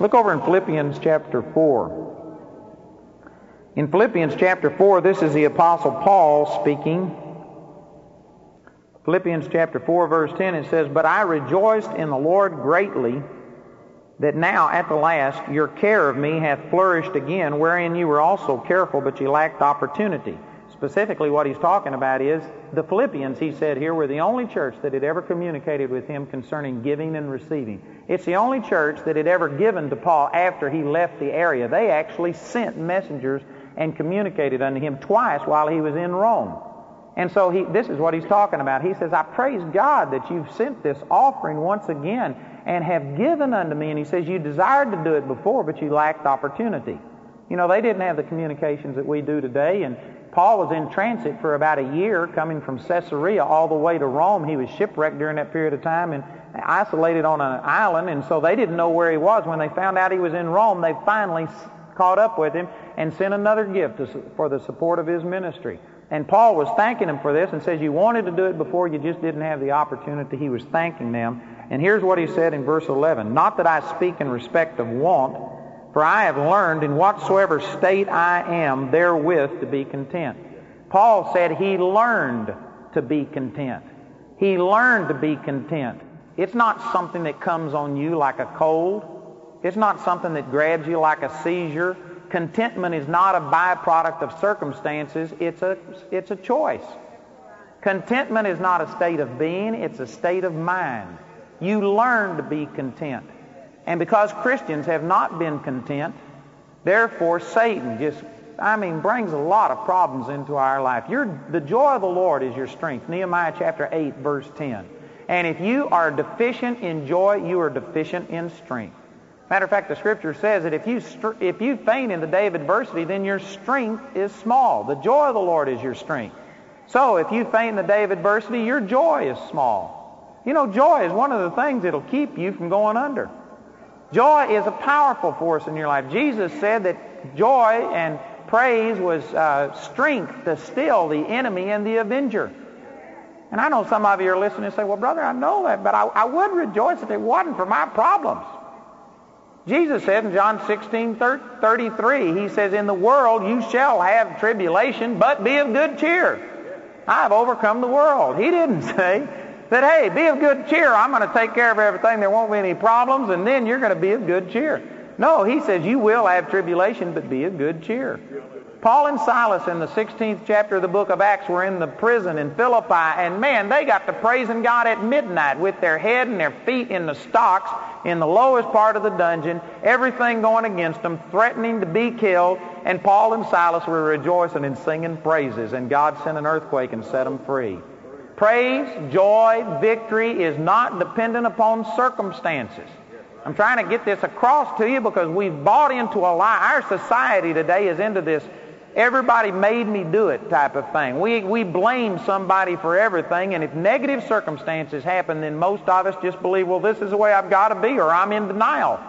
Look over in Philippians chapter 4. In Philippians chapter 4, this is the Apostle Paul speaking. Philippians chapter 4, verse 10, it says, But I rejoiced in the Lord greatly that now at the last your care of me hath flourished again, wherein you were also careful, but you lacked opportunity. Specifically, what he's talking about is the Philippians, he said here, were the only church that had ever communicated with him concerning giving and receiving. It's the only church that had ever given to Paul after he left the area. They actually sent messengers and communicated unto him twice while he was in Rome. And so he, this is what he's talking about. He says, I praise God that you've sent this offering once again and have given unto me. And he says, You desired to do it before, but you lacked opportunity. You know, they didn't have the communications that we do today, and Paul was in transit for about a year, coming from Caesarea all the way to Rome. He was shipwrecked during that period of time and isolated on an island, and so they didn't know where he was. When they found out he was in Rome, they finally caught up with him and sent another gift for the support of his ministry. And Paul was thanking him for this and says, You wanted to do it before, you just didn't have the opportunity. He was thanking them. And here's what he said in verse 11 Not that I speak in respect of want for I have learned in whatsoever state I am therewith to be content. Paul said he learned to be content. He learned to be content. It's not something that comes on you like a cold. It's not something that grabs you like a seizure. Contentment is not a byproduct of circumstances. It's a, it's a choice. Contentment is not a state of being. It's a state of mind. You learn to be content. And because Christians have not been content, therefore Satan just, I mean, brings a lot of problems into our life. Your, the joy of the Lord is your strength. Nehemiah chapter 8, verse 10. And if you are deficient in joy, you are deficient in strength. Matter of fact, the scripture says that if you, if you faint in the day of adversity, then your strength is small. The joy of the Lord is your strength. So if you faint in the day of adversity, your joy is small. You know, joy is one of the things that'll keep you from going under. Joy is a powerful force in your life. Jesus said that joy and praise was uh, strength to still the enemy and the avenger. And I know some of you are listening and say, well, brother, I know that, but I, I would rejoice if it wasn't for my problems. Jesus said in John 16, 33, he says, In the world you shall have tribulation, but be of good cheer. I have overcome the world. He didn't say, that, hey, be of good cheer. I'm going to take care of everything. There won't be any problems, and then you're going to be of good cheer. No, he says you will have tribulation, but be of good cheer. Paul and Silas in the 16th chapter of the book of Acts were in the prison in Philippi, and man, they got to praising God at midnight with their head and their feet in the stocks in the lowest part of the dungeon, everything going against them, threatening to be killed, and Paul and Silas were rejoicing and singing praises, and God sent an earthquake and set them free. Praise, joy, victory is not dependent upon circumstances. I'm trying to get this across to you because we've bought into a lie. Our society today is into this everybody made me do it type of thing. We, we blame somebody for everything, and if negative circumstances happen, then most of us just believe, well, this is the way I've got to be, or I'm in denial.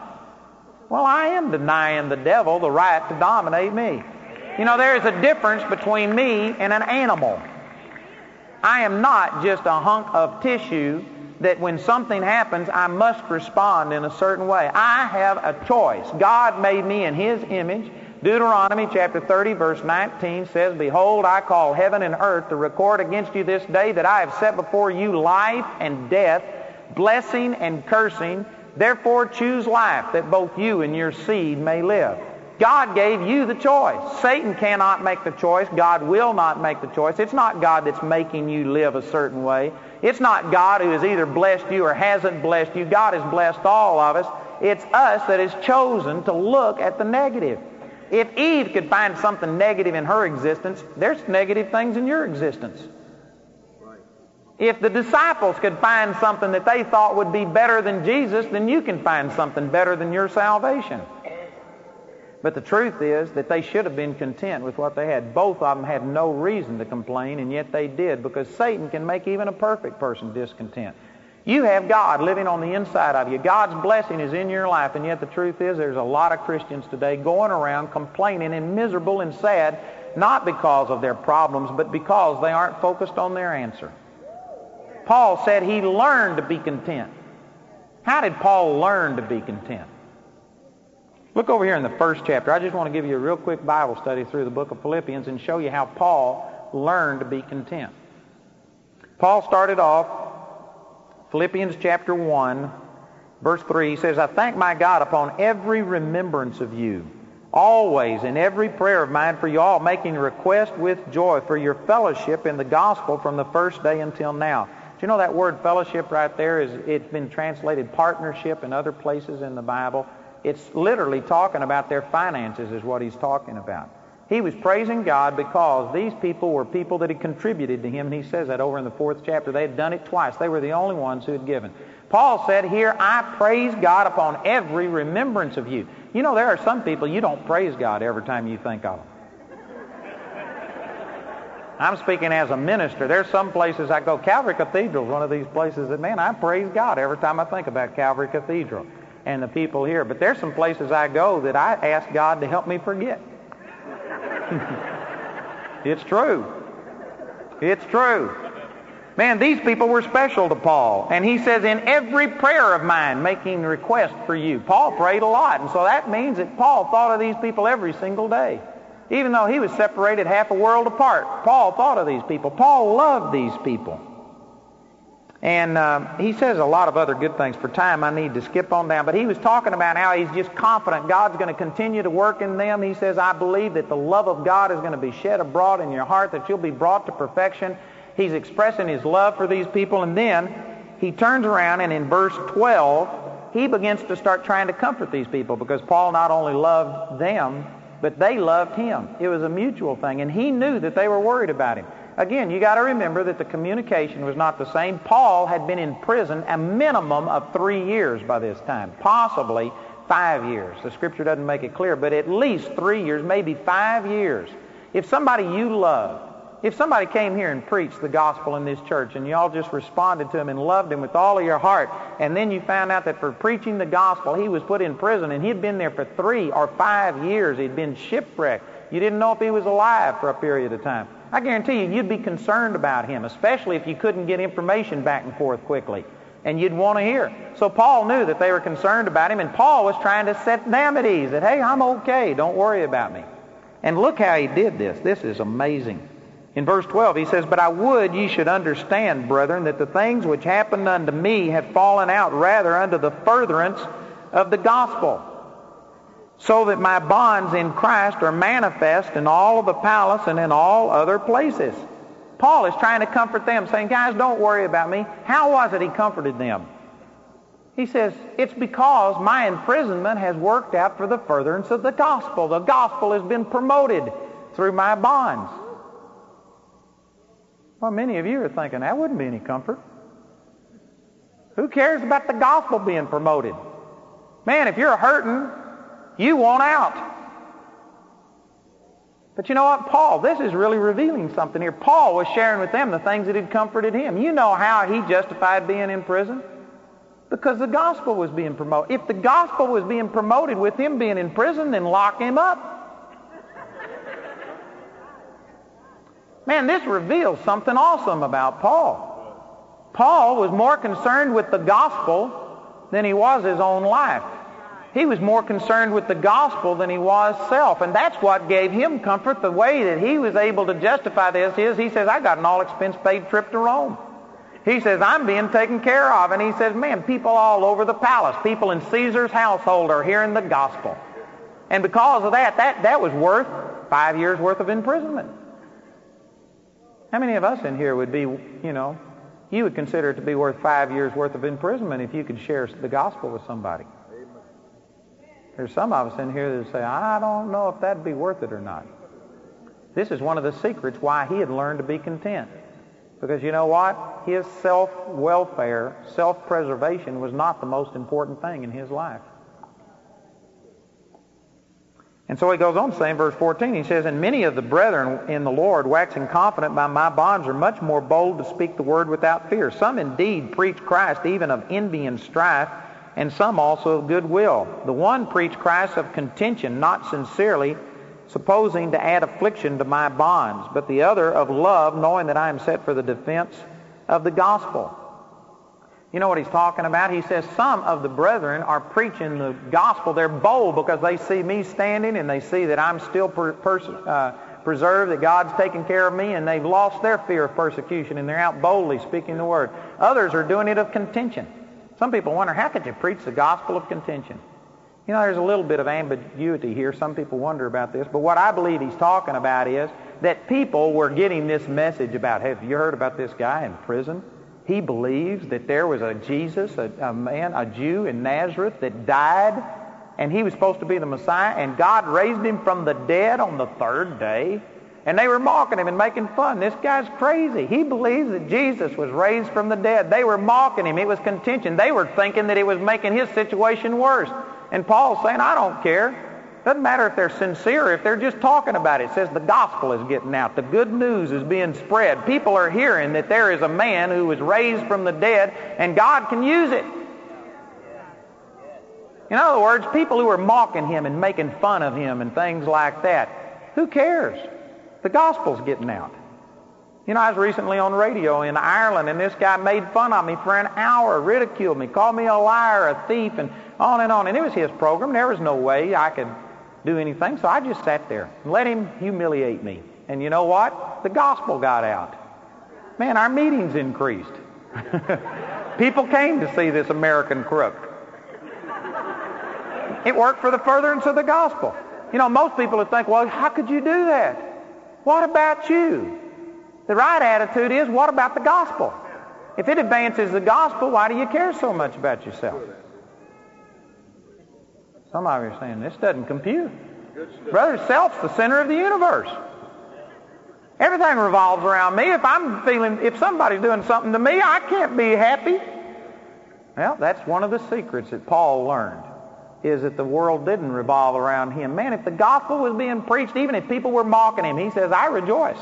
Well, I am denying the devil the right to dominate me. You know, there is a difference between me and an animal. I am not just a hunk of tissue that when something happens, I must respond in a certain way. I have a choice. God made me in His image. Deuteronomy chapter 30 verse 19 says, Behold, I call heaven and earth to record against you this day that I have set before you life and death, blessing and cursing. Therefore choose life that both you and your seed may live. God gave you the choice. Satan cannot make the choice. God will not make the choice. It's not God that's making you live a certain way. It's not God who has either blessed you or hasn't blessed you. God has blessed all of us. It's us that has chosen to look at the negative. If Eve could find something negative in her existence, there's negative things in your existence. If the disciples could find something that they thought would be better than Jesus, then you can find something better than your salvation. But the truth is that they should have been content with what they had. Both of them had no reason to complain, and yet they did, because Satan can make even a perfect person discontent. You have God living on the inside of you. God's blessing is in your life, and yet the truth is there's a lot of Christians today going around complaining and miserable and sad, not because of their problems, but because they aren't focused on their answer. Paul said he learned to be content. How did Paul learn to be content? Look over here in the first chapter. I just want to give you a real quick Bible study through the book of Philippians and show you how Paul learned to be content. Paul started off, Philippians chapter 1, verse 3, he says, I thank my God upon every remembrance of you, always in every prayer of mine for you all, making request with joy for your fellowship in the gospel from the first day until now. Do you know that word fellowship right there is it's been translated partnership in other places in the Bible? It's literally talking about their finances is what he's talking about. He was praising God because these people were people that had contributed to him, and he says that over in the fourth chapter. They had done it twice. They were the only ones who had given. Paul said here, I praise God upon every remembrance of you. You know, there are some people you don't praise God every time you think of them. I'm speaking as a minister. There's some places I go. Calvary Cathedral is one of these places that, man, I praise God every time I think about Calvary Cathedral and the people here. But there's some places I go that I ask God to help me forget. it's true. It's true. Man, these people were special to Paul. And he says, in every prayer of mine, making request for you. Paul prayed a lot. And so that means that Paul thought of these people every single day. Even though he was separated half a world apart, Paul thought of these people. Paul loved these people. And uh, he says a lot of other good things. For time, I need to skip on down. But he was talking about how he's just confident God's going to continue to work in them. He says, I believe that the love of God is going to be shed abroad in your heart, that you'll be brought to perfection. He's expressing his love for these people. And then he turns around and in verse 12, he begins to start trying to comfort these people because Paul not only loved them, but they loved him. It was a mutual thing, and he knew that they were worried about him. Again, you got to remember that the communication was not the same. Paul had been in prison a minimum of three years by this time, possibly five years. The scripture doesn't make it clear, but at least three years, maybe five years. If somebody you loved if somebody came here and preached the gospel in this church and y'all just responded to him and loved him with all of your heart, and then you found out that for preaching the gospel he was put in prison and he'd been there for three or five years, he'd been shipwrecked. You didn't know if he was alive for a period of time. I guarantee you, you'd be concerned about him, especially if you couldn't get information back and forth quickly. And you'd want to hear. So Paul knew that they were concerned about him, and Paul was trying to set them at ease that, hey, I'm okay. Don't worry about me. And look how he did this. This is amazing. In verse 12, he says, But I would ye should understand, brethren, that the things which happened unto me have fallen out rather unto the furtherance of the gospel, so that my bonds in Christ are manifest in all of the palace and in all other places. Paul is trying to comfort them, saying, Guys, don't worry about me. How was it he comforted them? He says, It's because my imprisonment has worked out for the furtherance of the gospel. The gospel has been promoted through my bonds. Well, many of you are thinking that wouldn't be any comfort. Who cares about the gospel being promoted? Man, if you're hurting, you want out. But you know what, Paul, this is really revealing something here. Paul was sharing with them the things that had comforted him. You know how he justified being in prison? Because the gospel was being promoted. If the gospel was being promoted with him being in prison, then lock him up. Man, this reveals something awesome about Paul. Paul was more concerned with the gospel than he was his own life. He was more concerned with the gospel than he was self. And that's what gave him comfort. The way that he was able to justify this is he says, I got an all expense paid trip to Rome. He says, I'm being taken care of. And he says, man, people all over the palace, people in Caesar's household are hearing the gospel. And because of that, that, that was worth five years worth of imprisonment. How many of us in here would be, you know, you would consider it to be worth five years worth of imprisonment if you could share the gospel with somebody? There's some of us in here that say, I don't know if that'd be worth it or not. This is one of the secrets why he had learned to be content. Because you know what? His self-welfare, self-preservation was not the most important thing in his life. And so he goes on to say in verse 14, he says, And many of the brethren in the Lord, waxing confident by my bonds, are much more bold to speak the word without fear. Some indeed preach Christ even of envy and strife, and some also of goodwill. The one preached Christ of contention, not sincerely, supposing to add affliction to my bonds, but the other of love, knowing that I am set for the defense of the gospel. You know what he's talking about? He says some of the brethren are preaching the gospel. They're bold because they see me standing and they see that I'm still per, pers- uh, preserved, that God's taking care of me, and they've lost their fear of persecution and they're out boldly speaking the word. Others are doing it of contention. Some people wonder, how could you preach the gospel of contention? You know, there's a little bit of ambiguity here. Some people wonder about this. But what I believe he's talking about is that people were getting this message about, have you heard about this guy in prison? He believes that there was a Jesus, a, a man, a Jew in Nazareth that died, and he was supposed to be the Messiah, and God raised him from the dead on the third day. And they were mocking him and making fun. This guy's crazy. He believes that Jesus was raised from the dead. They were mocking him. It was contention. They were thinking that it was making his situation worse. And Paul's saying, I don't care. Doesn't matter if they're sincere, if they're just talking about it. It says the gospel is getting out. The good news is being spread. People are hearing that there is a man who was raised from the dead, and God can use it. In other words, people who are mocking him and making fun of him and things like that, who cares? The gospel's getting out. You know, I was recently on radio in Ireland, and this guy made fun of me for an hour, ridiculed me, called me a liar, a thief, and on and on. And it was his program. There was no way I could do anything. So I just sat there and let him humiliate me. And you know what? The gospel got out. Man, our meetings increased. People came to see this American crook. It worked for the furtherance of the gospel. You know, most people would think, well, how could you do that? What about you? The right attitude is, what about the gospel? If it advances the gospel, why do you care so much about yourself? Some of you are saying, this doesn't compute. Brother, self's the center of the universe. Everything revolves around me. If I'm feeling, if somebody's doing something to me, I can't be happy. Well, that's one of the secrets that Paul learned, is that the world didn't revolve around him. Man, if the gospel was being preached, even if people were mocking him, he says, I rejoice.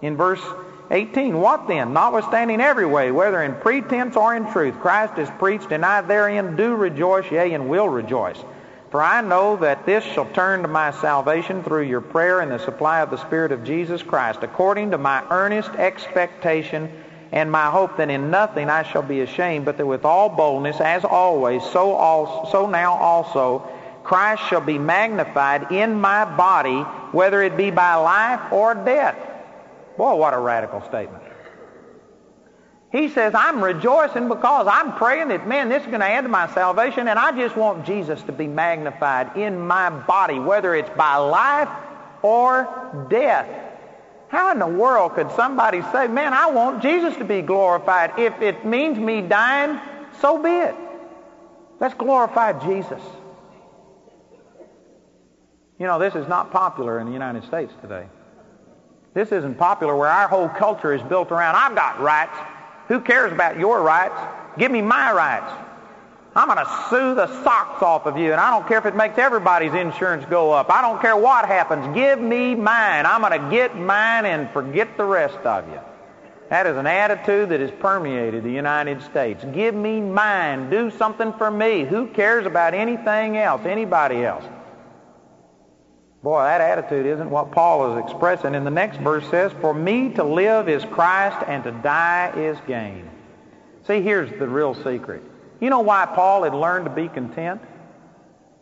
In verse 18, what then? Notwithstanding every way, whether in pretense or in truth, Christ is preached, and I therein do rejoice, yea, and will rejoice. For I know that this shall turn to my salvation through your prayer and the supply of the Spirit of Jesus Christ, according to my earnest expectation and my hope that in nothing I shall be ashamed, but that with all boldness, as always, so, so now also, Christ shall be magnified in my body, whether it be by life or death. Boy, what a radical statement. He says, I'm rejoicing because I'm praying that, man, this is going to add to my salvation, and I just want Jesus to be magnified in my body, whether it's by life or death. How in the world could somebody say, man, I want Jesus to be glorified? If it means me dying, so be it. Let's glorify Jesus. You know, this is not popular in the United States today. This isn't popular where our whole culture is built around, I've got rights. Who cares about your rights? Give me my rights. I'm going to sue the socks off of you, and I don't care if it makes everybody's insurance go up. I don't care what happens. Give me mine. I'm going to get mine and forget the rest of you. That is an attitude that has permeated the United States. Give me mine. Do something for me. Who cares about anything else, anybody else? Boy, that attitude isn't what Paul is expressing. And the next verse says, For me to live is Christ and to die is gain. See, here's the real secret. You know why Paul had learned to be content?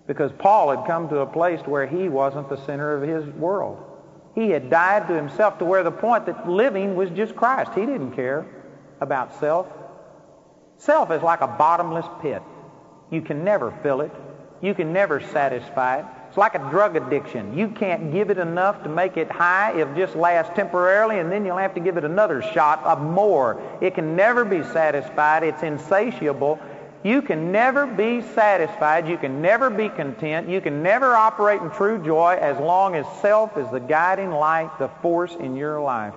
Because Paul had come to a place where he wasn't the center of his world. He had died to himself to where the point that living was just Christ. He didn't care about self. Self is like a bottomless pit. You can never fill it. You can never satisfy it. It's like a drug addiction. You can't give it enough to make it high. It'll just last temporarily, and then you'll have to give it another shot of more. It can never be satisfied. It's insatiable. You can never be satisfied. You can never be content. You can never operate in true joy as long as self is the guiding light, the force in your life.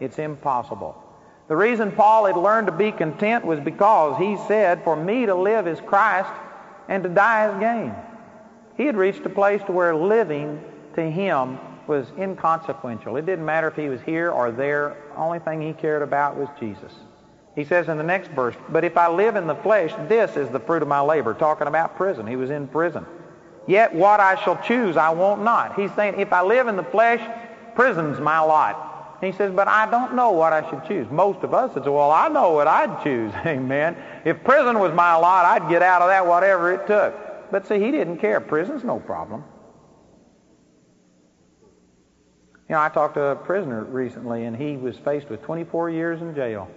It's impossible. The reason Paul had learned to be content was because he said, For me to live is Christ, and to die is gain. He had reached a place to where living to him was inconsequential. It didn't matter if he was here or there. The only thing he cared about was Jesus. He says in the next verse, But if I live in the flesh, this is the fruit of my labor. Talking about prison. He was in prison. Yet what I shall choose I won't not. He's saying, if I live in the flesh, prison's my lot. He says, but I don't know what I should choose. Most of us would say, well, I know what I'd choose. Amen. If prison was my lot, I'd get out of that whatever it took. But see, he didn't care. Prison's no problem. You know, I talked to a prisoner recently, and he was faced with 24 years in jail.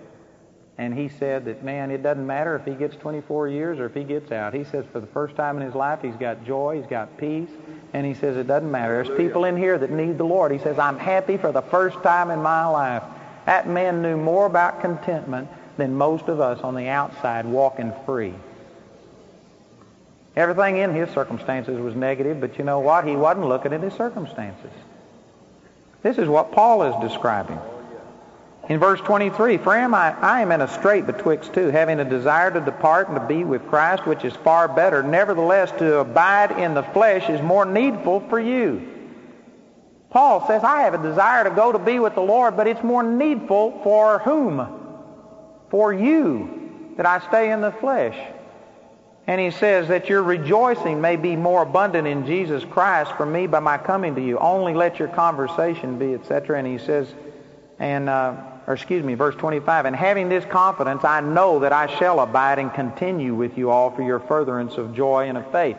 And he said that, man, it doesn't matter if he gets 24 years or if he gets out. He says for the first time in his life, he's got joy, he's got peace, and he says it doesn't matter. There's people in here that need the Lord. He says, I'm happy for the first time in my life. That man knew more about contentment than most of us on the outside walking free. Everything in his circumstances was negative, but you know what? He wasn't looking at his circumstances. This is what Paul is describing. In verse 23, For am I, I am in a strait betwixt two, having a desire to depart and to be with Christ, which is far better. Nevertheless, to abide in the flesh is more needful for you. Paul says, I have a desire to go to be with the Lord, but it's more needful for whom? For you, that I stay in the flesh. And he says that your rejoicing may be more abundant in Jesus Christ for me by my coming to you. Only let your conversation be, etc. And he says, and uh, or excuse me, verse 25, and having this confidence, I know that I shall abide and continue with you all for your furtherance of joy and of faith.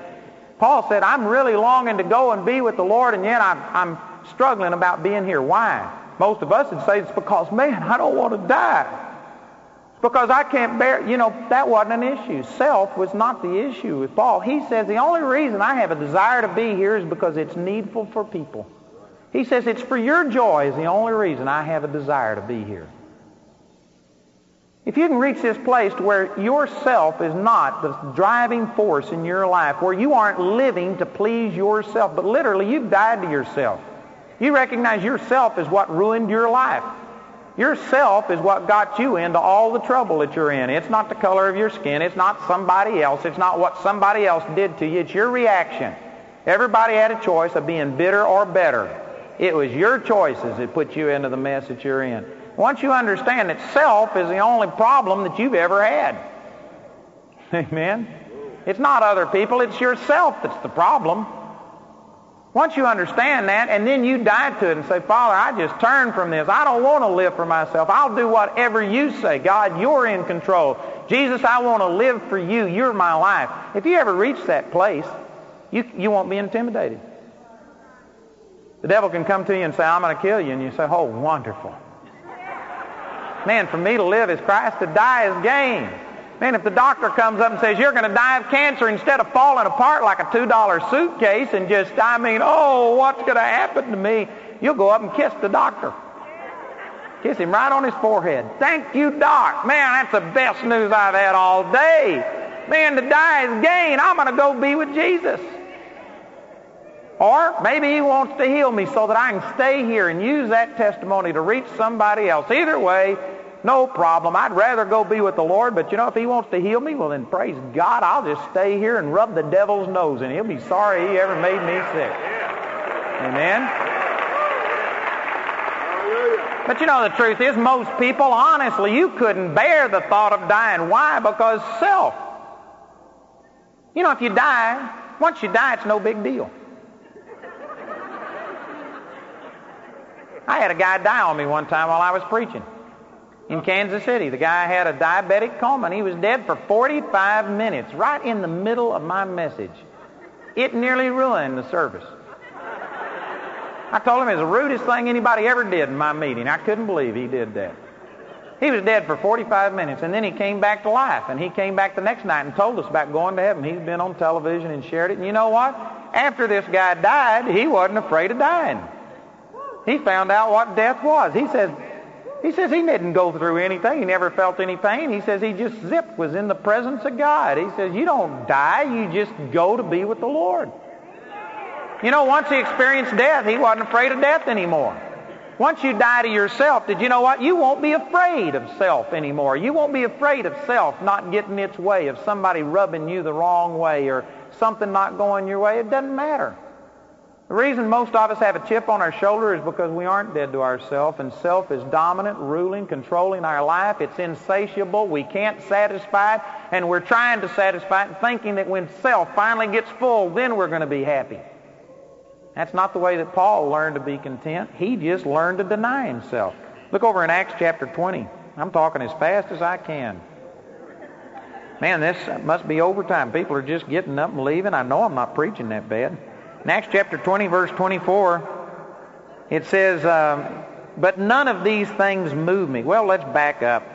Paul said, I'm really longing to go and be with the Lord, and yet I'm, I'm struggling about being here. Why? Most of us would say it's because, man, I don't want to die. It's because I can't bear, you know, that wasn't an issue. Self was not the issue with Paul. He says, the only reason I have a desire to be here is because it's needful for people. He says, it's for your joy is the only reason I have a desire to be here. If you can reach this place to where yourself is not the driving force in your life, where you aren't living to please yourself, but literally you've died to yourself. You recognize yourself is what ruined your life. Yourself is what got you into all the trouble that you're in. It's not the color of your skin. It's not somebody else. It's not what somebody else did to you. It's your reaction. Everybody had a choice of being bitter or better. It was your choices that put you into the mess that you're in. Once you understand that self is the only problem that you've ever had. Amen? It's not other people, it's yourself that's the problem. Once you understand that, and then you die to it and say, Father, I just turn from this. I don't want to live for myself. I'll do whatever you say. God, you're in control. Jesus, I want to live for you. You're my life. If you ever reach that place, you, you won't be intimidated. The devil can come to you and say, I'm going to kill you. And you say, oh, wonderful. Man, for me to live is Christ, to die is gain. Man, if the doctor comes up and says, you're going to die of cancer instead of falling apart like a $2 suitcase and just, I mean, oh, what's going to happen to me? You'll go up and kiss the doctor. Kiss him right on his forehead. Thank you, Doc. Man, that's the best news I've had all day. Man, to die is gain. I'm going to go be with Jesus. Or maybe he wants to heal me so that I can stay here and use that testimony to reach somebody else. Either way, no problem. I'd rather go be with the Lord, but you know, if he wants to heal me, well then praise God, I'll just stay here and rub the devil's nose and he'll be sorry he ever made me sick. Amen? But you know, the truth is, most people, honestly, you couldn't bear the thought of dying. Why? Because self. You know, if you die, once you die, it's no big deal. I had a guy die on me one time while I was preaching in Kansas City. The guy had a diabetic coma and he was dead for 45 minutes, right in the middle of my message. It nearly ruined the service. I told him it was the rudest thing anybody ever did in my meeting. I couldn't believe he did that. He was dead for 45 minutes, and then he came back to life. And he came back the next night and told us about going to heaven. He's been on television and shared it. And you know what? After this guy died, he wasn't afraid of dying. He found out what death was. He says, he says he didn't go through anything. He never felt any pain. He says he just zipped, was in the presence of God. He says you don't die. You just go to be with the Lord. You know, once he experienced death, he wasn't afraid of death anymore. Once you die to yourself, did you know what? You won't be afraid of self anymore. You won't be afraid of self not getting its way, of somebody rubbing you the wrong way or something not going your way. It doesn't matter. The reason most of us have a chip on our shoulder is because we aren't dead to ourself, and self is dominant, ruling, controlling our life. It's insatiable. We can't satisfy it, and we're trying to satisfy it, thinking that when self finally gets full, then we're going to be happy. That's not the way that Paul learned to be content. He just learned to deny himself. Look over in Acts chapter 20. I'm talking as fast as I can. Man, this must be overtime. People are just getting up and leaving. I know I'm not preaching that bad. In Acts chapter 20, verse 24, it says, um, But none of these things move me. Well, let's back up.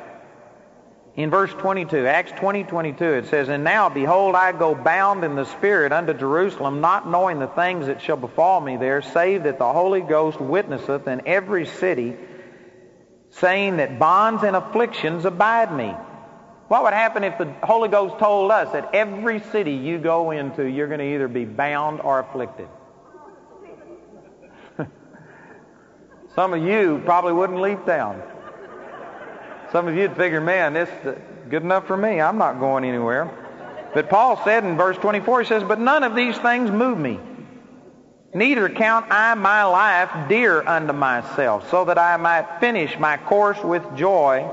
In verse 22, Acts 20, 22, it says, And now, behold, I go bound in the Spirit unto Jerusalem, not knowing the things that shall befall me there, save that the Holy Ghost witnesseth in every city, saying that bonds and afflictions abide me. What would happen if the Holy Ghost told us that every city you go into, you're going to either be bound or afflicted? Some of you probably wouldn't leap down. Some of you'd figure, man, this is good enough for me. I'm not going anywhere. But Paul said in verse 24, he says, But none of these things move me. Neither count I my life dear unto myself, so that I might finish my course with joy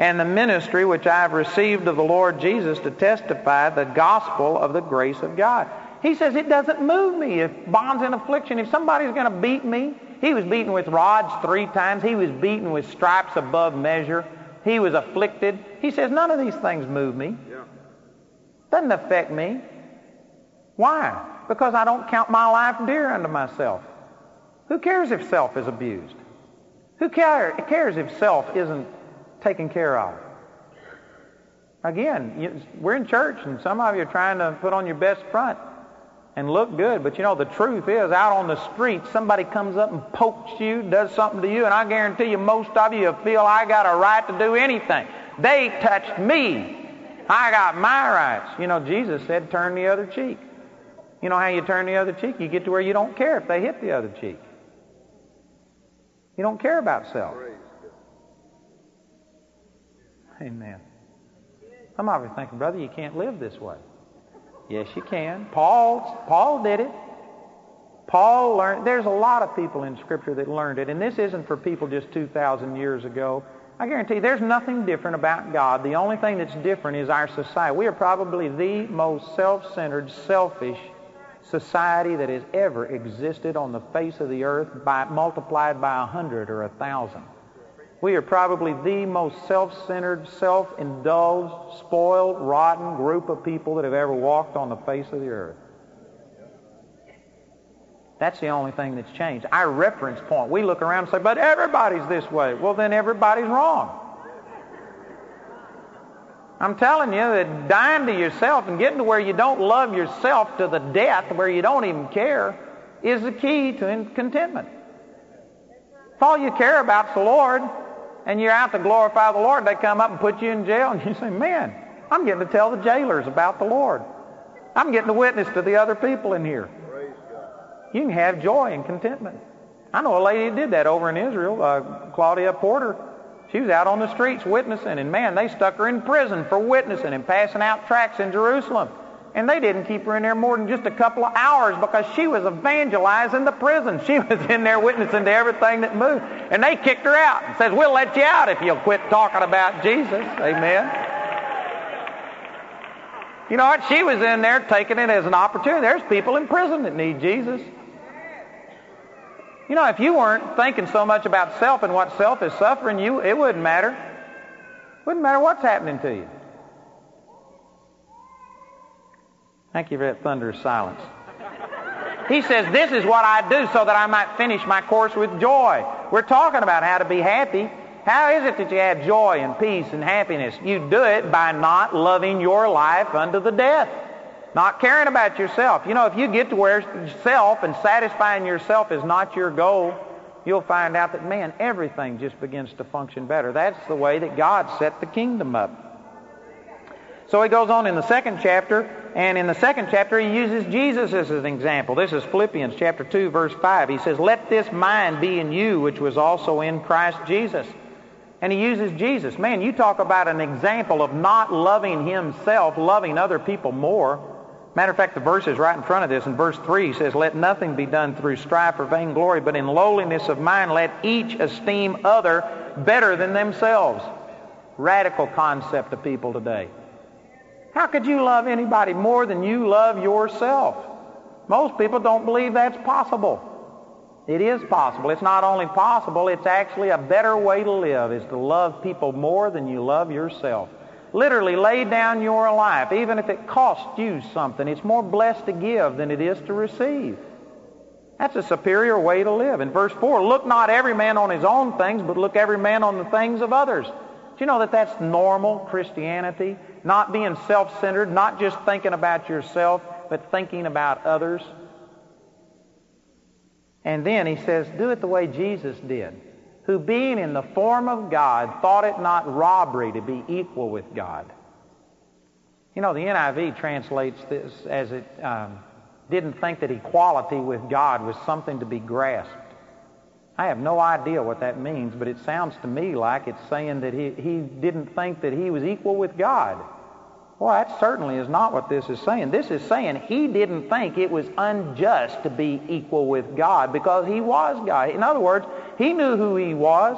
and the ministry which I have received of the Lord Jesus to testify the gospel of the grace of God. He says it doesn't move me if bonds and affliction. If somebody's going to beat me, he was beaten with rods three times. He was beaten with stripes above measure. He was afflicted. He says none of these things move me. Yeah. Doesn't affect me. Why? Because I don't count my life dear unto myself. Who cares if self is abused? Who cares if self isn't taken care of. Again, you, we're in church, and some of you are trying to put on your best front and look good, but you know, the truth is, out on the street, somebody comes up and pokes you, does something to you, and I guarantee you, most of you feel I got a right to do anything. They touched me. I got my rights. You know, Jesus said, turn the other cheek. You know how you turn the other cheek? You get to where you don't care if they hit the other cheek. You don't care about self. Amen. Of you thinking, brother, you can't live this way. Yes, you can. Paul, Paul did it. Paul learned, there's a lot of people in Scripture that learned it, and this isn't for people just 2,000 years ago. I guarantee you, there's nothing different about God. The only thing that's different is our society. We are probably the most self-centered, selfish society that has ever existed on the face of the earth, by, multiplied by a hundred or a thousand. We are probably the most self-centered, self-indulged, spoiled, rotten group of people that have ever walked on the face of the earth. That's the only thing that's changed. Our reference point. We look around and say, but everybody's this way. Well, then everybody's wrong. I'm telling you that dying to yourself and getting to where you don't love yourself to the death, where you don't even care, is the key to contentment. If all you care about is the Lord, and you're out to glorify the Lord, they come up and put you in jail, and you say, man, I'm getting to tell the jailers about the Lord. I'm getting to witness to the other people in here. You can have joy and contentment. I know a lady that did that over in Israel, uh, Claudia Porter. She was out on the streets witnessing, and man, they stuck her in prison for witnessing and passing out tracts in Jerusalem. And they didn't keep her in there more than just a couple of hours because she was evangelizing the prison. She was in there witnessing to everything that moved. And they kicked her out and says, we'll let you out if you'll quit talking about Jesus. Amen. You know what? She was in there taking it as an opportunity. There's people in prison that need Jesus. You know, if you weren't thinking so much about self and what self is suffering, you it wouldn't matter. It wouldn't matter what's happening to you. Thank you for that thunderous silence. He says, This is what I do so that I might finish my course with joy. We're talking about how to be happy. How is it that you have joy and peace and happiness? You do it by not loving your life unto the death. Not caring about yourself. You know, if you get to where self and satisfying yourself is not your goal, you'll find out that, man, everything just begins to function better. That's the way that God set the kingdom up. So he goes on in the second chapter, and in the second chapter he uses Jesus as an example. This is Philippians chapter 2, verse 5. He says, Let this mind be in you, which was also in Christ Jesus. And he uses Jesus. Man, you talk about an example of not loving himself, loving other people more. Matter of fact, the verse is right in front of this. In verse 3, he says, Let nothing be done through strife or vainglory, but in lowliness of mind let each esteem other better than themselves. Radical concept of people today. How could you love anybody more than you love yourself? Most people don't believe that's possible. It is possible. It's not only possible, it's actually a better way to live is to love people more than you love yourself. Literally lay down your life, even if it costs you something. It's more blessed to give than it is to receive. That's a superior way to live. In verse 4, look not every man on his own things, but look every man on the things of others. Do you know that that's normal Christianity? Not being self-centered, not just thinking about yourself, but thinking about others. And then he says, do it the way Jesus did, who being in the form of God thought it not robbery to be equal with God. You know, the NIV translates this as it um, didn't think that equality with God was something to be grasped. I have no idea what that means, but it sounds to me like it's saying that he, he didn't think that he was equal with God. Well, that certainly is not what this is saying. This is saying he didn't think it was unjust to be equal with God because he was God. In other words, he knew who he was.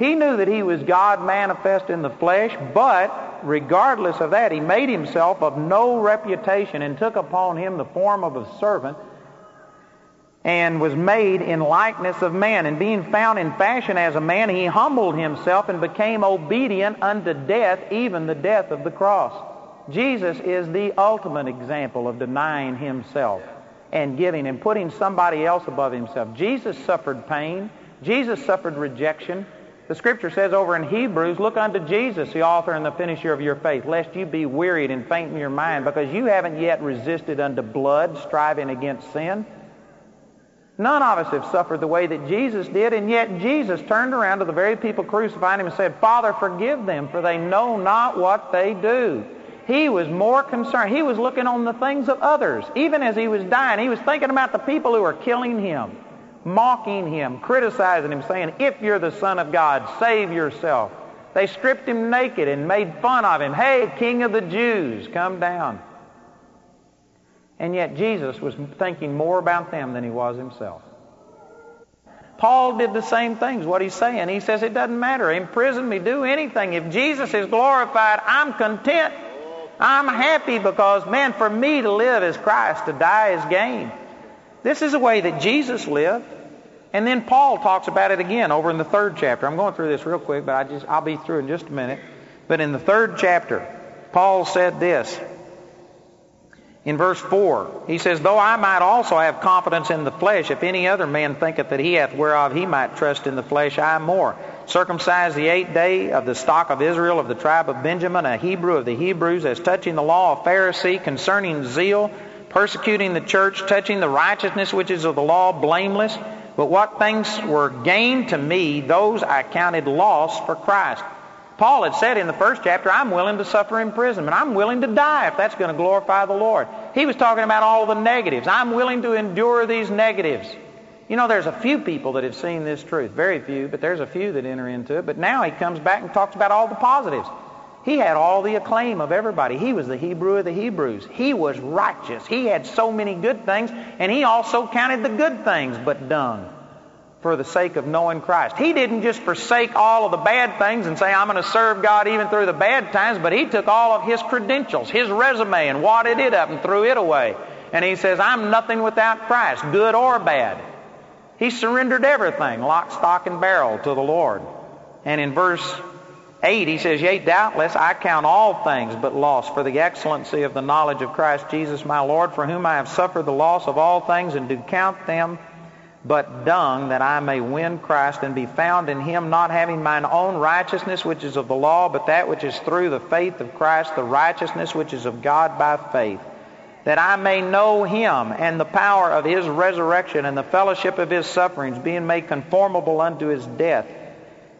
He knew that he was God manifest in the flesh, but regardless of that, he made himself of no reputation and took upon him the form of a servant and was made in likeness of man. And being found in fashion as a man, he humbled himself and became obedient unto death, even the death of the cross. Jesus is the ultimate example of denying himself and giving and putting somebody else above himself. Jesus suffered pain. Jesus suffered rejection. The scripture says over in Hebrews, look unto Jesus, the author and the finisher of your faith, lest you be wearied and faint in your mind, because you haven't yet resisted unto blood, striving against sin. None of us have suffered the way that Jesus did, and yet Jesus turned around to the very people crucifying him and said, Father, forgive them, for they know not what they do. He was more concerned. He was looking on the things of others. Even as he was dying, he was thinking about the people who were killing him, mocking him, criticizing him, saying, If you're the Son of God, save yourself. They stripped him naked and made fun of him. Hey, King of the Jews, come down. And yet Jesus was thinking more about them than he was himself. Paul did the same things, what he's saying. He says it doesn't matter. Imprison me, do anything. If Jesus is glorified, I'm content. I'm happy because, man, for me to live is Christ, to die is gain. This is the way that Jesus lived. And then Paul talks about it again over in the third chapter. I'm going through this real quick, but I just I'll be through in just a minute. But in the third chapter, Paul said this. In verse 4, he says, Though I might also have confidence in the flesh, if any other man thinketh that he hath whereof he might trust in the flesh, I more circumcised the eighth day of the stock of Israel of the tribe of Benjamin, a Hebrew of the Hebrews, as touching the law, a Pharisee, concerning zeal, persecuting the church, touching the righteousness which is of the law, blameless. But what things were gained to me, those I counted loss for Christ. Paul had said in the first chapter, I'm willing to suffer imprisonment. I'm willing to die if that's going to glorify the Lord. He was talking about all the negatives. I'm willing to endure these negatives. You know, there's a few people that have seen this truth. Very few, but there's a few that enter into it. But now he comes back and talks about all the positives. He had all the acclaim of everybody. He was the Hebrew of the Hebrews. He was righteous. He had so many good things, and he also counted the good things but dung for the sake of knowing Christ. He didn't just forsake all of the bad things and say, I'm going to serve God even through the bad times, but he took all of his credentials, his resume, and wadded it up and threw it away. And he says, I'm nothing without Christ, good or bad. He surrendered everything, lock, stock, and barrel, to the Lord. And in verse 8, he says, Yea, doubtless I count all things but loss for the excellency of the knowledge of Christ Jesus my Lord, for whom I have suffered the loss of all things, and do count them but dung, that I may win Christ and be found in him, not having mine own righteousness which is of the law, but that which is through the faith of Christ, the righteousness which is of God by faith that I may know him and the power of his resurrection and the fellowship of his sufferings, being made conformable unto his death.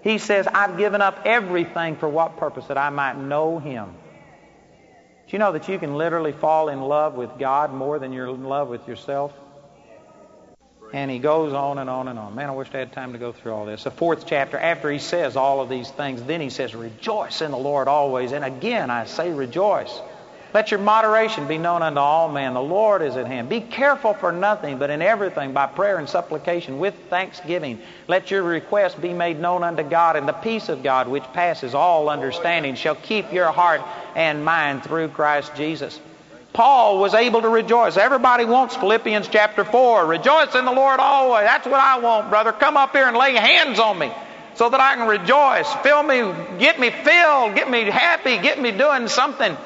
He says, I've given up everything for what purpose? That I might know him. Do you know that you can literally fall in love with God more than you're in love with yourself? And he goes on and on and on. Man, I wish I had time to go through all this. The fourth chapter, after he says all of these things, then he says, Rejoice in the Lord always. And again, I say, Rejoice. Let your moderation be known unto all men. The Lord is at hand. Be careful for nothing, but in everything by prayer and supplication with thanksgiving. Let your requests be made known unto God, and the peace of God, which passes all understanding, shall keep your heart and mind through Christ Jesus. Paul was able to rejoice. Everybody wants Philippians chapter 4. Rejoice in the Lord always. That's what I want, brother. Come up here and lay hands on me so that I can rejoice. Fill me, get me filled, get me happy, get me doing something.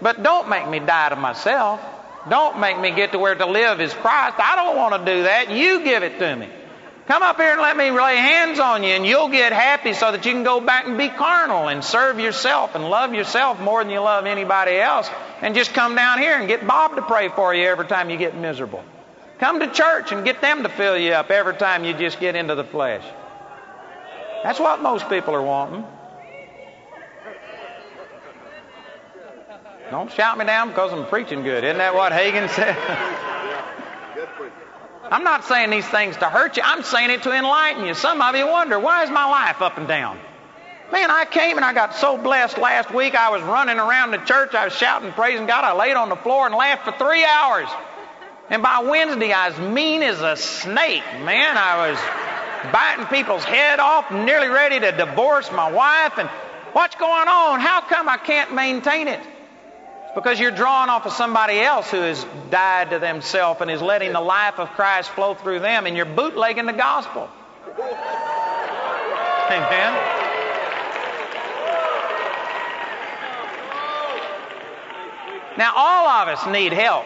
But don't make me die to myself. Don't make me get to where to live is Christ. I don't want to do that. You give it to me. Come up here and let me lay hands on you, and you'll get happy so that you can go back and be carnal and serve yourself and love yourself more than you love anybody else. And just come down here and get Bob to pray for you every time you get miserable. Come to church and get them to fill you up every time you just get into the flesh. That's what most people are wanting. Don't shout me down because I'm preaching good. Isn't that what Hagin said? I'm not saying these things to hurt you. I'm saying it to enlighten you. Some of you wonder, why is my life up and down? Man, I came and I got so blessed last week. I was running around the church. I was shouting, praising God. I laid on the floor and laughed for three hours. And by Wednesday, I was mean as a snake. Man, I was biting people's head off, nearly ready to divorce my wife. And what's going on? How come I can't maintain it? Because you're drawing off of somebody else who has died to themselves and is letting the life of Christ flow through them, and you're bootlegging the gospel. Amen. Now, all of us need help.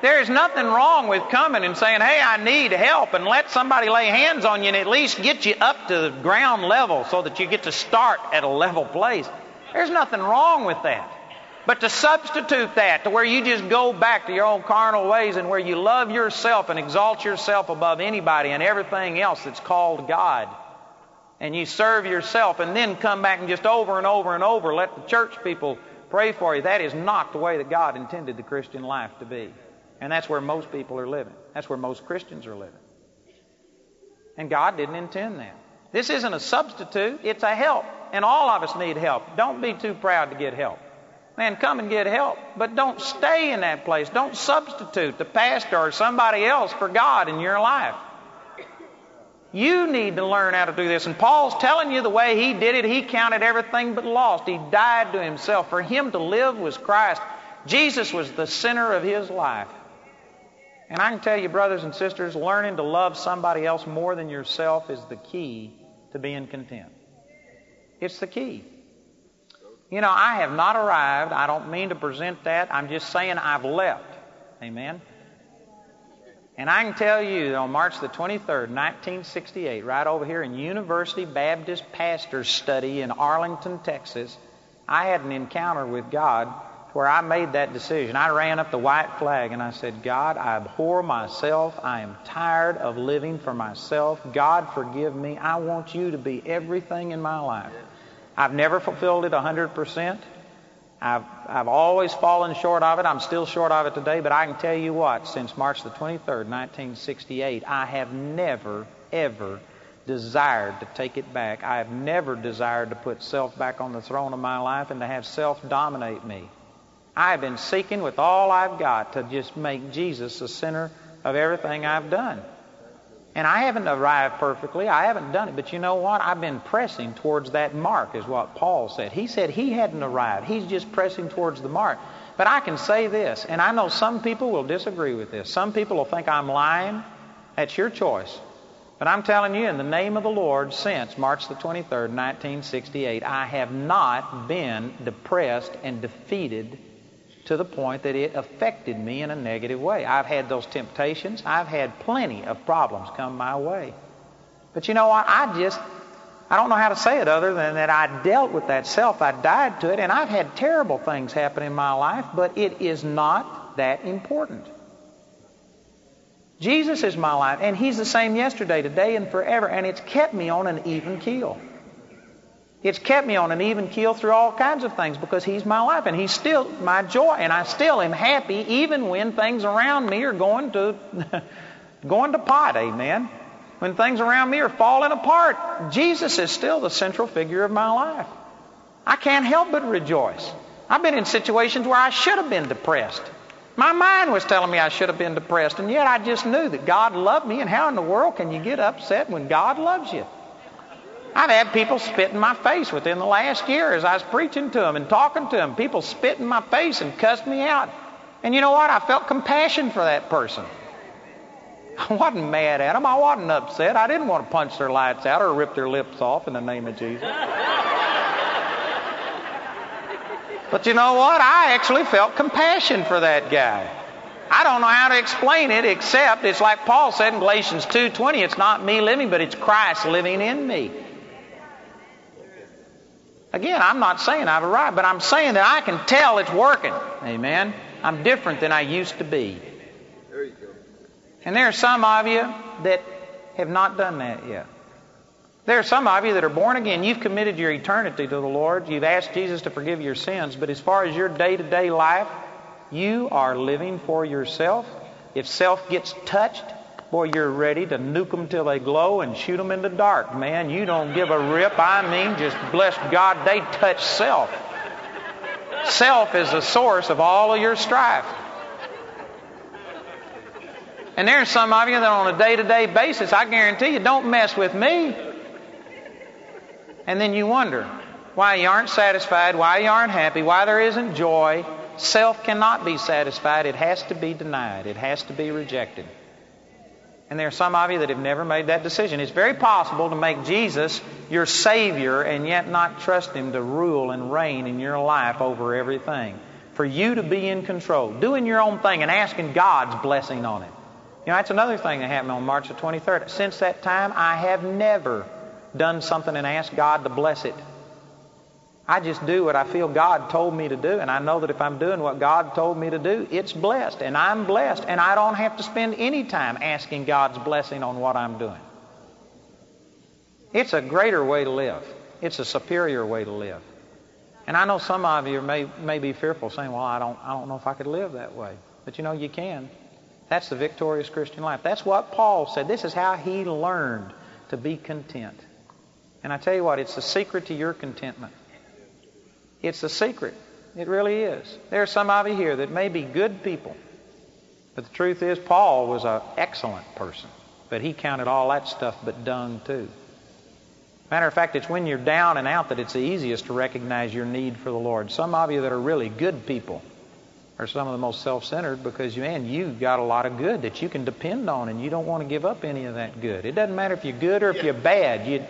There is nothing wrong with coming and saying, Hey, I need help, and let somebody lay hands on you and at least get you up to the ground level so that you get to start at a level place. There's nothing wrong with that. But to substitute that to where you just go back to your own carnal ways and where you love yourself and exalt yourself above anybody and everything else that's called God, and you serve yourself and then come back and just over and over and over let the church people pray for you, that is not the way that God intended the Christian life to be. And that's where most people are living. That's where most Christians are living. And God didn't intend that. This isn't a substitute, it's a help. And all of us need help. Don't be too proud to get help. Man, come and get help. But don't stay in that place. Don't substitute the pastor or somebody else for God in your life. You need to learn how to do this. And Paul's telling you the way he did it. He counted everything but lost. He died to himself. For him to live was Christ. Jesus was the center of his life. And I can tell you, brothers and sisters, learning to love somebody else more than yourself is the key to being content. It's the key. You know, I have not arrived. I don't mean to present that. I'm just saying I've left. Amen. And I can tell you that on March the 23rd, 1968, right over here in University Baptist Pastor's Study in Arlington, Texas, I had an encounter with God where I made that decision. I ran up the white flag and I said, God, I abhor myself. I am tired of living for myself. God, forgive me. I want you to be everything in my life. I've never fulfilled it 100%. I've, I've always fallen short of it. I'm still short of it today, but I can tell you what, since March the 23rd, 1968, I have never, ever desired to take it back. I have never desired to put self back on the throne of my life and to have self dominate me. I have been seeking with all I've got to just make Jesus the center of everything I've done. And I haven't arrived perfectly. I haven't done it. But you know what? I've been pressing towards that mark, is what Paul said. He said he hadn't arrived. He's just pressing towards the mark. But I can say this, and I know some people will disagree with this. Some people will think I'm lying. That's your choice. But I'm telling you, in the name of the Lord, since March the 23rd, 1968, I have not been depressed and defeated to the point that it affected me in a negative way. I've had those temptations. I've had plenty of problems come my way. But you know what? I just, I don't know how to say it other than that I dealt with that self. I died to it, and I've had terrible things happen in my life, but it is not that important. Jesus is my life, and He's the same yesterday, today, and forever, and it's kept me on an even keel. It's kept me on an even keel through all kinds of things because He's my life and He's still my joy, and I still am happy even when things around me are going to going to pot. Amen. When things around me are falling apart, Jesus is still the central figure of my life. I can't help but rejoice. I've been in situations where I should have been depressed. My mind was telling me I should have been depressed, and yet I just knew that God loved me, and how in the world can you get upset when God loves you? I've had people spit in my face within the last year as I was preaching to them and talking to them. People spit in my face and cussed me out. And you know what? I felt compassion for that person. I wasn't mad at them. I wasn't upset. I didn't want to punch their lights out or rip their lips off in the name of Jesus. But you know what? I actually felt compassion for that guy. I don't know how to explain it except it's like Paul said in Galatians 2:20, it's not me living, but it's Christ living in me. Again, I'm not saying I've arrived, but I'm saying that I can tell it's working. Amen. I'm different than I used to be. There you go. And there are some of you that have not done that yet. There are some of you that are born again. You've committed your eternity to the Lord. You've asked Jesus to forgive your sins. But as far as your day to day life, you are living for yourself. If self gets touched, Boy, you're ready to nuke them till they glow and shoot them in the dark, man. You don't give a rip. I mean, just bless God, they touch self. Self is the source of all of your strife. And there's some of you that on a day to day basis, I guarantee you, don't mess with me. And then you wonder why you aren't satisfied, why you aren't happy, why there isn't joy. Self cannot be satisfied. It has to be denied, it has to be rejected. And there are some of you that have never made that decision. It's very possible to make Jesus your Savior and yet not trust Him to rule and reign in your life over everything. For you to be in control, doing your own thing and asking God's blessing on it. You know, that's another thing that happened on March the 23rd. Since that time, I have never done something and asked God to bless it. I just do what I feel God told me to do, and I know that if I'm doing what God told me to do, it's blessed, and I'm blessed, and I don't have to spend any time asking God's blessing on what I'm doing. It's a greater way to live. It's a superior way to live. And I know some of you may, may be fearful, saying, Well, I don't, I don't know if I could live that way. But you know, you can. That's the victorious Christian life. That's what Paul said. This is how he learned to be content. And I tell you what, it's the secret to your contentment. It's a secret. It really is. There are some of you here that may be good people. But the truth is, Paul was an excellent person. But he counted all that stuff but dung, too. Matter of fact, it's when you're down and out that it's the easiest to recognize your need for the Lord. Some of you that are really good people are some of the most self-centered because, man, you've got a lot of good that you can depend on and you don't want to give up any of that good. It doesn't matter if you're good or if you're bad. You,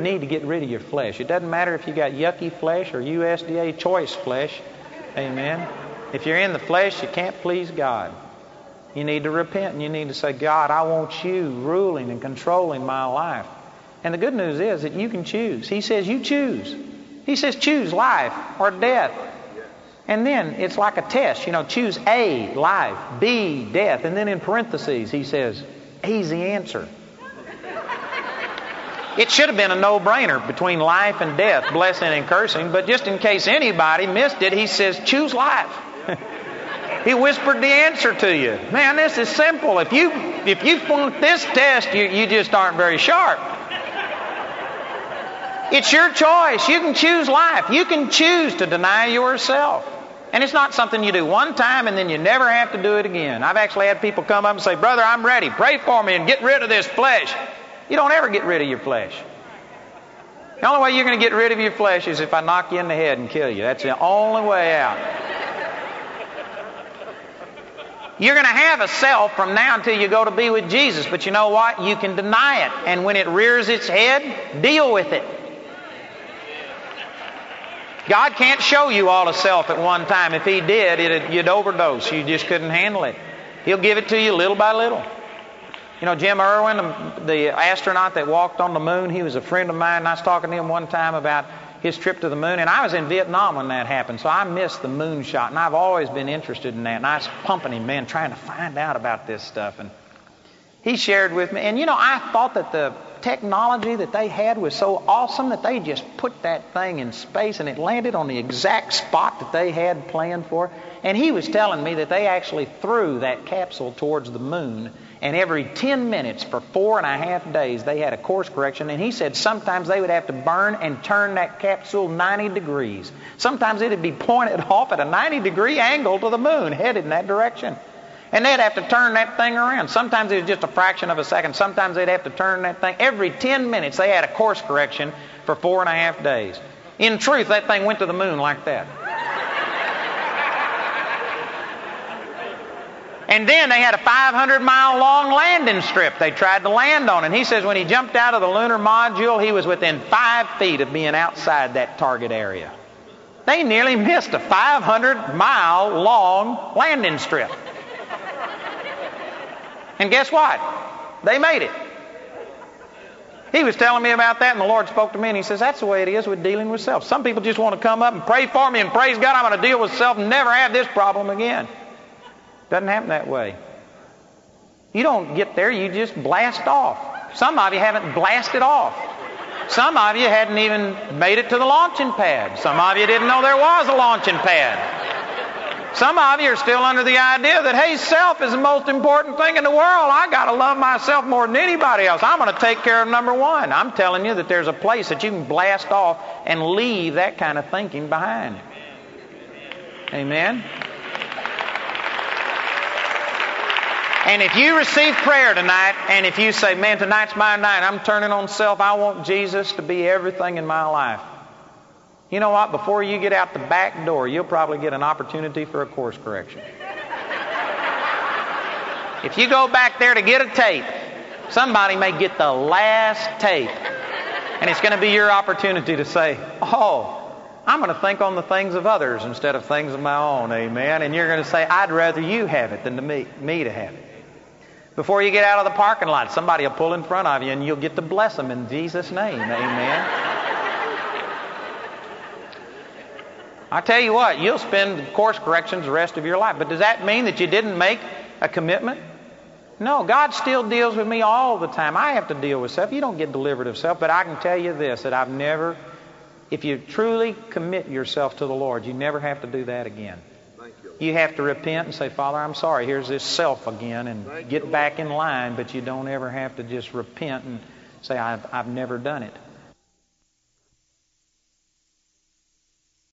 need to get rid of your flesh. It doesn't matter if you got yucky flesh or USDA choice flesh. Amen. If you're in the flesh, you can't please God. You need to repent and you need to say, God, I want you ruling and controlling my life. And the good news is that you can choose. He says, You choose. He says, Choose life or death. And then it's like a test. You know, choose A, life, B, death. And then in parentheses, he says, A's the answer. It should have been a no brainer between life and death, blessing and cursing, but just in case anybody missed it, he says, choose life. he whispered the answer to you. Man, this is simple. If you if you flunk this test, you, you just aren't very sharp. It's your choice. You can choose life. You can choose to deny yourself. And it's not something you do one time and then you never have to do it again. I've actually had people come up and say, Brother, I'm ready. Pray for me and get rid of this flesh. You don't ever get rid of your flesh. The only way you're going to get rid of your flesh is if I knock you in the head and kill you. That's the only way out. You're going to have a self from now until you go to be with Jesus, but you know what? You can deny it. And when it rears its head, deal with it. God can't show you all of self at one time. If He did, you'd overdose. You just couldn't handle it. He'll give it to you little by little. You know, Jim Irwin, the astronaut that walked on the moon, he was a friend of mine, and I was talking to him one time about his trip to the moon. And I was in Vietnam when that happened, so I missed the moon shot. And I've always been interested in that. And I was pumping him, man, trying to find out about this stuff. And he shared with me. And, you know, I thought that the technology that they had was so awesome that they just put that thing in space and it landed on the exact spot that they had planned for. And he was telling me that they actually threw that capsule towards the moon and every 10 minutes for four and a half days, they had a course correction. And he said sometimes they would have to burn and turn that capsule 90 degrees. Sometimes it'd be pointed off at a 90 degree angle to the moon, headed in that direction. And they'd have to turn that thing around. Sometimes it was just a fraction of a second. Sometimes they'd have to turn that thing. Every 10 minutes, they had a course correction for four and a half days. In truth, that thing went to the moon like that. And then they had a 500 mile long landing strip they tried to land on. And he says when he jumped out of the lunar module, he was within five feet of being outside that target area. They nearly missed a 500 mile long landing strip. And guess what? They made it. He was telling me about that, and the Lord spoke to me, and He says, That's the way it is with dealing with self. Some people just want to come up and pray for me and praise God, I'm going to deal with self and never have this problem again. Doesn't happen that way. You don't get there, you just blast off. Some of you haven't blasted off. Some of you hadn't even made it to the launching pad. Some of you didn't know there was a launching pad. Some of you are still under the idea that, hey, self is the most important thing in the world. I got to love myself more than anybody else. I'm going to take care of number one. I'm telling you that there's a place that you can blast off and leave that kind of thinking behind. Amen. And if you receive prayer tonight, and if you say, man, tonight's my night, I'm turning on self, I want Jesus to be everything in my life. You know what? Before you get out the back door, you'll probably get an opportunity for a course correction. if you go back there to get a tape, somebody may get the last tape. And it's going to be your opportunity to say, Oh, I'm going to think on the things of others instead of things of my own. Amen. And you're going to say, I'd rather you have it than to me, me to have it. Before you get out of the parking lot, somebody will pull in front of you and you'll get to bless them in Jesus' name. Amen. I tell you what, you'll spend course corrections the rest of your life. But does that mean that you didn't make a commitment? No, God still deals with me all the time. I have to deal with self. You don't get delivered of self, but I can tell you this that I've never, if you truly commit yourself to the Lord, you never have to do that again. You. have to repent and say, Father, I'm sorry. Here's this self again, and get back in line, but you don't ever have to just repent and say, I've, I've never done it.